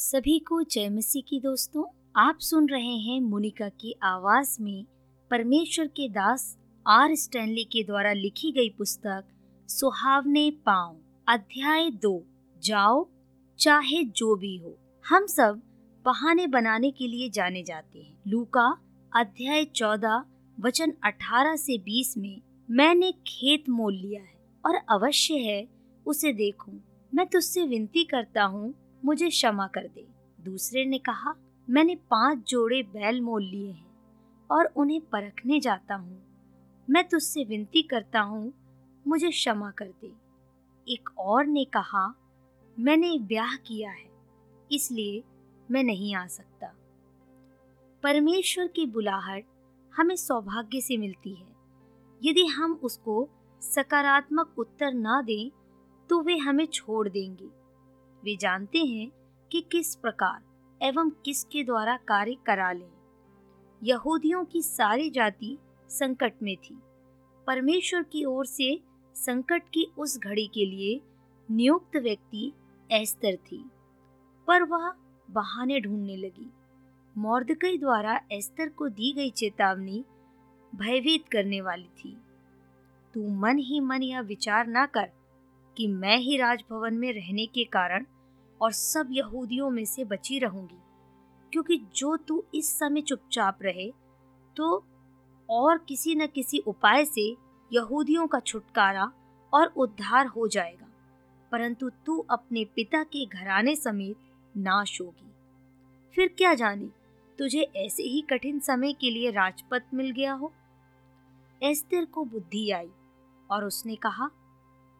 सभी को जय मसीह की दोस्तों, आप सुन रहे हैं मुनिका की आवाज़ में परमेश्वर के दास आर स्टैनली के द्वारा लिखी गई पुस्तक, सुहावने पाँव, अध्याय दो, जाओ, चाहे जो भी हो। हम सब बहाने बनाने के लिए जाने जाते हैं। लूका अध्याय चौदह, वचन अठारह से बीस में, मैंने खेत मोल लिया है और अवश्य है, उसे देखूँ। मैं तुझसे विनती करता हूँ मुझे क्षमा कर दे। दूसरे ने कहा, मैंने पाँच जोड़े बैल मोल लिए हैं और उन्हें परखने जाता हूँ। मैं तुझसे विनती करता हूँ, मुझे क्षमा कर दे। एक और ने कहा, मैंने ब्याह किया है, इसलिए मैं नहीं आ सकता। परमेश्वर की बुलाहट हमें सौभाग्य से मिलती है। यदि हम उसको सकारात्मक उत्तर ना दें तो वे हमें छोड़ देंगे। वे जानते हैं कि किस प्रकार एवं किसके द्वारा कार्य करा लें। यहूदियों की सारी जाति संकट में थी। परमेश्वर की ओर से संकट की उस घड़ी के लिए नियुक्त व्यक्ति एस्तर थी, पर वह बहाने ढूँढने लगी। मौर्दकई द्वारा एस्तर को दी गई चेतावनी भयभीत करने वाली थी। तू मन ही मन यह विचार ना कर कि मैं ही राजभवन में रहने के कारण और सब यहूदियों में से बची रहूँगी। क्योंकि जो तू इस समय चुपचाप रहे तो और किसी न किसी उपाय से यहूदियों का छुटकारा और उद्धार हो जाएगा, परंतु तू अपने पिता के घराने समेत नाश होगी। फिर क्या जाने, तुझे ऐसे ही कठिन समय के लिए राजपथ मिल गया हो? एस्तर को बुद्धि आई और उसने कहा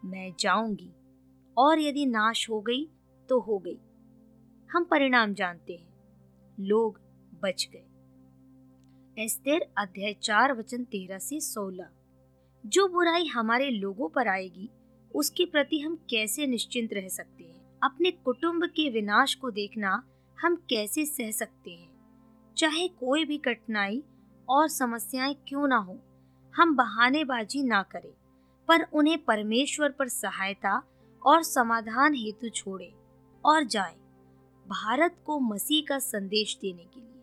मैं जाऊँगी। और यदि नाश हो गई तो हो गई। हम परिणाम जानते हैं। लोग बच गए। एस्तेर अध्याय चार, वचन तेरह से सोलह। जो बुराई हमारे लोगों पर आएगी, उसके प्रति हम कैसे निश्चिंत रह सकते हैं? अपने कुटुंब के विनाश को देखना हम कैसे सह सकते हैं? चाहे कोई भी कठिनाई और समस्याएँ क्यों ना हो, हम बहानेबाजी ना करें। पर उन्हें परमेश्वर पर सहायता और समाधान हेतु छोड़े और जाए भारत को मसीह का संदेश देने के लिए।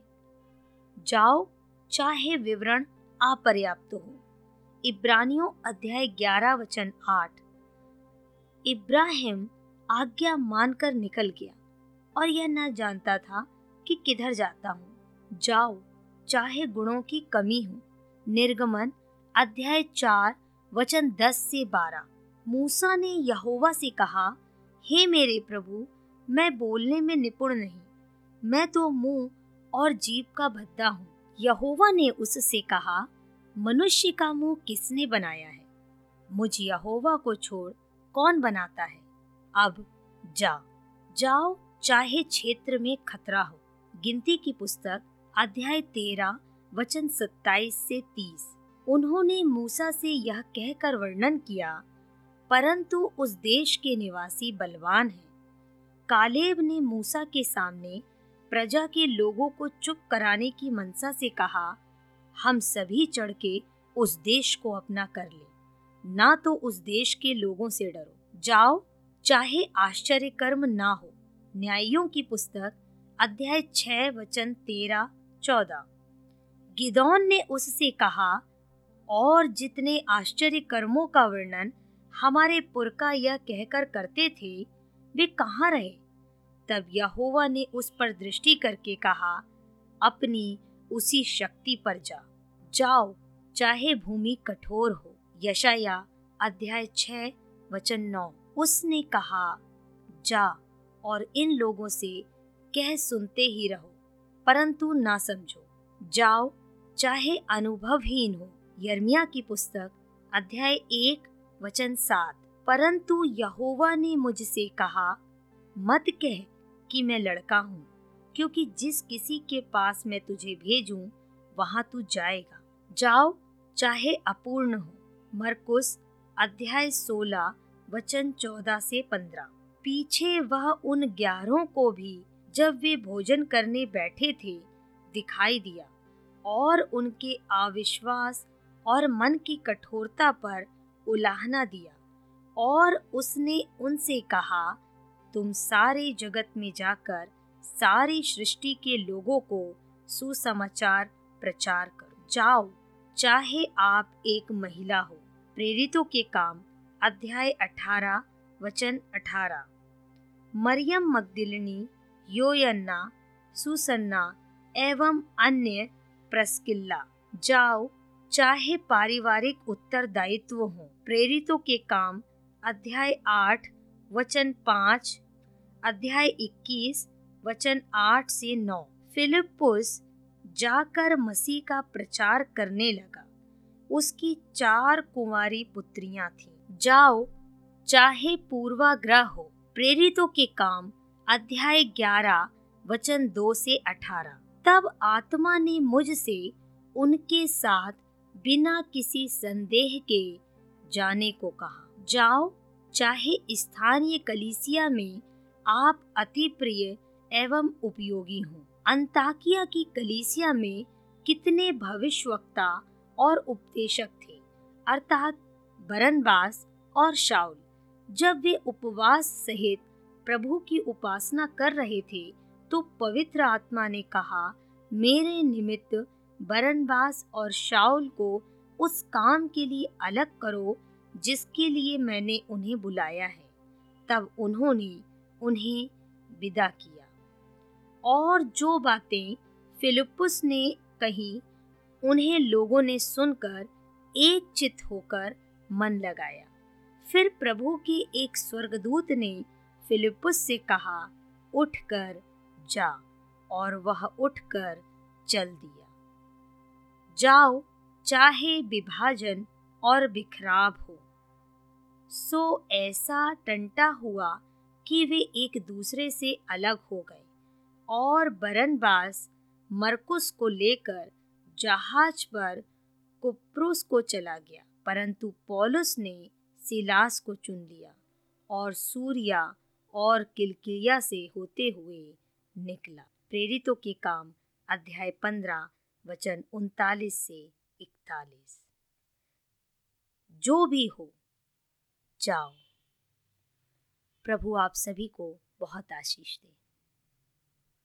जाओ, चाहे विवरण अपर्याप्त हो। इब्रानियों अध्याय 11 वचन 8 इब्राहिम आज्ञा मानकर निकल गया और यह न जानता था कि किधर जाता हूँ। जाओ, चाहे गुणों की कमी हो। निर्गमन अध्याय चार वचन दस से बारह। मूसा ने यहोवा से कहा, हे मेरे प्रभु, मैं बोलने में निपुण नहीं। मैं तो मुँह और जीप का भद्दा हूँ। यहोवा ने उससे कहा, मनुष्य का मुँह किसने बनाया है? मुझ यहोवा को छोड़ कौन बनाता है? अब जा। जाओ, चाहे क्षेत्र में खतरा हो। गिनती की पुस्तक, अध्याय तेरह, वचन सत्ताईस से तीस। उन्होंने मूसा से यह कहकर वर्णन किया, परंतु उस देश के निवासी बलवान हैं। कालेब ने मूसा के सामने प्रजा के लोगों को चुप कराने की मनसा से कहा, हम सभी चढ़ के उस देश को अपना कर ले। ना तो उस देश के लोगों से डरो। जाओ, चाहे आश्चर्य कर्म ना हो। न्यायों की पुस्तक, अध्याय छह, वचन तेरह, चौदह। गिदौन ने उससे कहा और जितने आश्चर्य कर्मों का वर्णन हमारे पुरखा यह कहकर करते थे, वे कहाँ रहे? तब यहोवा ने उस पर दृष्टि करके कहा, अपनी उसी शक्ति पर जा। जाओ, चाहे भूमि कठोर हो। यशाया अध्याय छह, वचन नौ। उसने कहा, जा और इन लोगों से कह सुनते ही रहो, परंतु ना समझो। जाओ, चाहे अनुभवहीन हो। यर्मिया की पुस्तक, अध्याय एक, वचन सात। परंतु यहोवा ने मुझसे कहा, मत कह कि मैं लड़का हूँ, क्योंकि जिस किसी के पास मैं तुझे भेजूं, वहाँ तू जाएगा। जाओ, चाहे अपूर्ण हो। मरकुस, अध्याय सोलह, वचन चौदह से पंद्रह। पीछे वह उन ग्यारहों को भी, जब वे भोजन करने बैठे थे, दिखाई दिया, और उनके अविश्वास और मन की कठोरता पर उलाहना दिया। और उसने उनसे कहा, तुम सारे जगत में जाकर सारी सृष्टि के लोगों को सुसमाचार प्रचार करो। जाओ, चाहे आप एक महिला हो। प्रेरितों के काम, अध्याय 18 वचन 18 मरियम मगदिलनी, योयन्ना, सुसन्ना एवं अन्य प्रस्किल्ला, जाओ चाहे पारिवारिक उत्तरदायित्व हो, प्रेरितों के काम, अध्याय आठ, वचन पाँच, अध्याय इक्कीस, वचन आठ से नौ। फिलिपुस जाकर मसीह का प्रचार करने लगा। उसकी चार कुंवारी पुत्रियाँ थीं। जाओ, चाहे पूर्वाग्रह हो, प्रेरितों के काम, अध्याय ग्यारह, वचन दो से अठारह। तब आत्मा ने मुझसे उनके साथ बिना किसी संदेह के जाने को कहा। जाओ, चाहे स्थानीय कलीसिया में आप अति प्रिय एवं उपयोगी हों। अंताकिया की कलीसिया में कितने भविष्यवक्ता और उपदेशक थे, अर्थात बरनबास और शाउल। जब वे उपवास सहित प्रभु की उपासना कर रहे थे तो पवित्र आत्मा ने कहा, मेरे निमित्त बरनबास और शाउल को उस काम के लिए अलग करो, जिसके लिए मैंने उन्हें बुलाया है। तब उन्होंने उन्हें विदा किया। और जो बातें फिलिपुस ने कही, उन्हें लोगों ने सुनकर एक चित होकर मन लगाया। फिर प्रभु के एक स्वर्गदूत ने फिलिपुस से कहा, उठकर जा। और वह उठकर चल दिया। जाओ, चाहे विभाजन और बिखराव हो। सो ऐसा टंटा हुआ कि वे एक दूसरे से अलग हो गए और बरनबास मरकुस को लेकर जहाज़ पर कुप्रुस को चला गया, परंतु पौलुस ने सिलास को चुन लिया और सूर्या और किलकिया से होते हुए निकला। प्रेरितों के काम अध्याय पंद्रह वचन उनतालीस से इकतालीस। जो भी हो, जाओ। प्रभु आप सभी को बहुत आशीष दे।